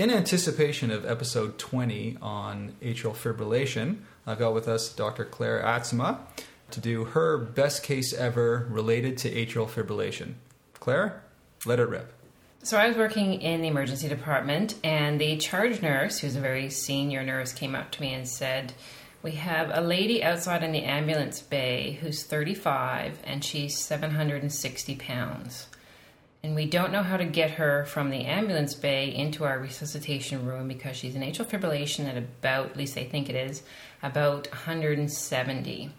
in anticipation of episode 20 on atrial fibrillation, I've got with us Dr. Clare Atzema to do her best case ever related to atrial fibrillation. Claire, let it rip. So I was working in the emergency department, and the charge nurse, who's a very senior nurse, came up to me and said, "We have a lady outside in the ambulance bay who's 35, and she's 760 pounds." And we don't know how to get her from the ambulance bay into our resuscitation room because she's in atrial fibrillation at about, at least they think it is, about 170.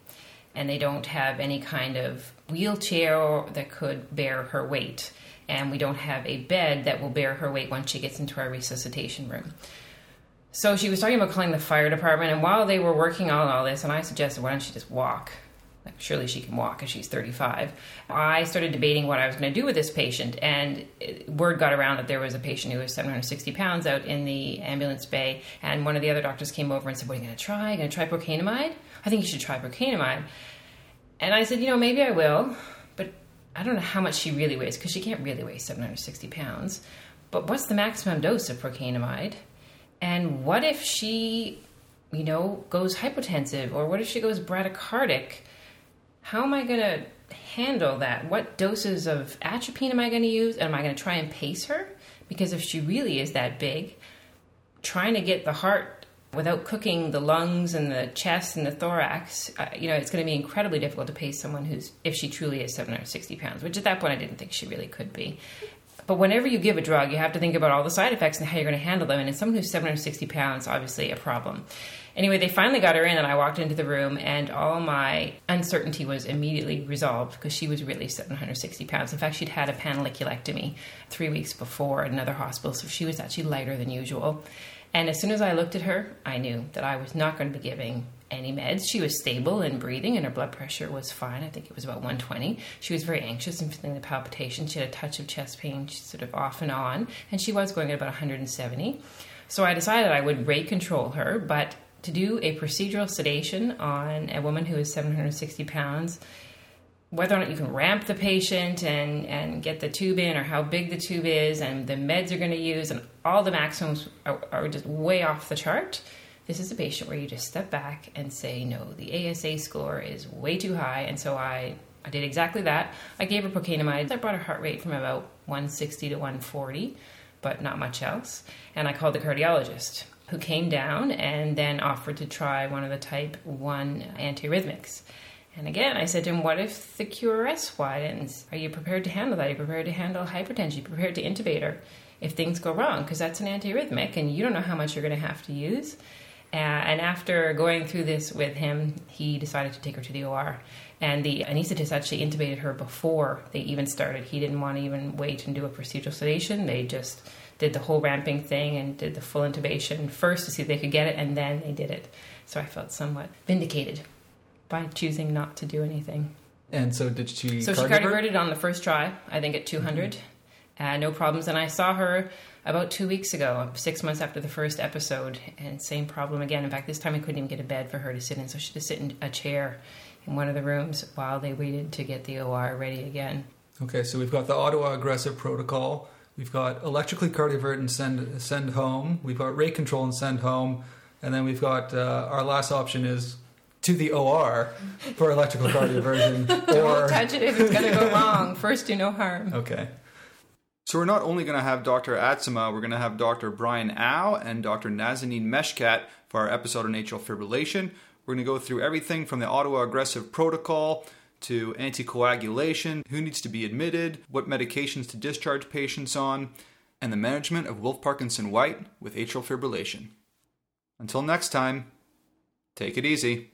And they don't have any kind of wheelchair that could bear her weight. And we don't have a bed that will bear her weight once she gets into our resuscitation room. So she was talking about calling the fire department, and while they were working on all this, and I suggested, why don't you just walk? Like, surely she can walk because she's 35. I started debating what I was going to do with this patient, and word got around that there was a patient who was 760 pounds out in the ambulance bay, and one of the other doctors came over and said, What are you going to try? Going to try procainamide? I think you should try procainamide. And I said, You know, maybe I will, but I don't know how much she really weighs because she can't really weigh 760 pounds. But what's the maximum dose of procainamide? And what if she, you know, goes hypotensive, or what if she goes bradycardic? How am I going to handle that? What doses of atropine am I going to use? Am I going to try and pace her? Because if she really is that big, trying to get the heart without cooking the lungs and the chest and the thorax, uh, you know, it's going to be incredibly difficult to pace someone who's, if she truly is 760 pounds, which at that point I didn't think she really could be. But whenever you give a drug, you have to think about all the side effects and how you're going to handle them. And in someone who's 760 pounds, obviously a problem. Anyway, they finally got her in, and I walked into the room, and all my uncertainty was immediately resolved because she was really 760 pounds. In fact, she'd had a panniculectomy three weeks before at another hospital, so she was actually lighter than usual. And as soon as I looked at her, I knew that I was not going to be giving any meds. She was stable and breathing, and her blood pressure was fine. I think it was about 120. She was very anxious and feeling the palpitations. She had a touch of chest pain, sort of off and on, and she was going at about 170. So I decided I would rate control her, but to do a procedural sedation on a woman who is 760 pounds, whether or not you can ramp the patient and, and get the tube in or how big the tube is and the meds you're going to use and all the maximums are, are just way off the chart. This is a patient where you just step back and say, no, the ASA score is way too high. And so I, I did exactly that. I gave her procainamide. I brought her heart rate from about 160 to 140, but not much else. And I called the cardiologist who came down and then offered to try one of the type 1 antiarrhythmics. And again, I said to him, What if the QRS widens? Are you prepared to handle that? Are you prepared to handle hypertension? Are you prepared to intubate her if things go wrong? Because that's an antiarrhythmic and you don't know how much you're going to have to use. Uh, and after going through this with him, he decided to take her to the OR. And the anesthetist actually intubated her before they even started. He didn't want to even wait and do a procedural sedation. They just did the whole ramping thing and did the full intubation first to see if they could get it, and then they did it. So I felt somewhat vindicated by choosing not to do anything. And so did she? So she cardioverted on the first try, I think at 200. Mm-hmm. Uh, no problems. And I saw her about two weeks ago, six months after the first episode, and same problem again. In fact, this time I couldn't even get a bed for her to sit in, so she had to sit in a chair in one of the rooms while they waited to get the OR ready again. Okay, so we've got the Ottawa aggressive protocol We've got electrically cardiovert and send send home. We've got rate control and send home, and then we've got uh, our last option is to the OR for electrical cardioversion. or touch it if it's going to go wrong. First, do no harm. Okay. So we're not only going to have Dr. Atzema, we're going to have Dr. Bryan Au and Dr. Nazanin Meshkat for our episode on atrial fibrillation. We're going to go through everything from the Ottawa aggressive protocol to anticoagulation, who needs to be admitted, what medications to discharge patients on, and the management of Wolff Parkinson White with atrial fibrillation. Until next time, take it easy.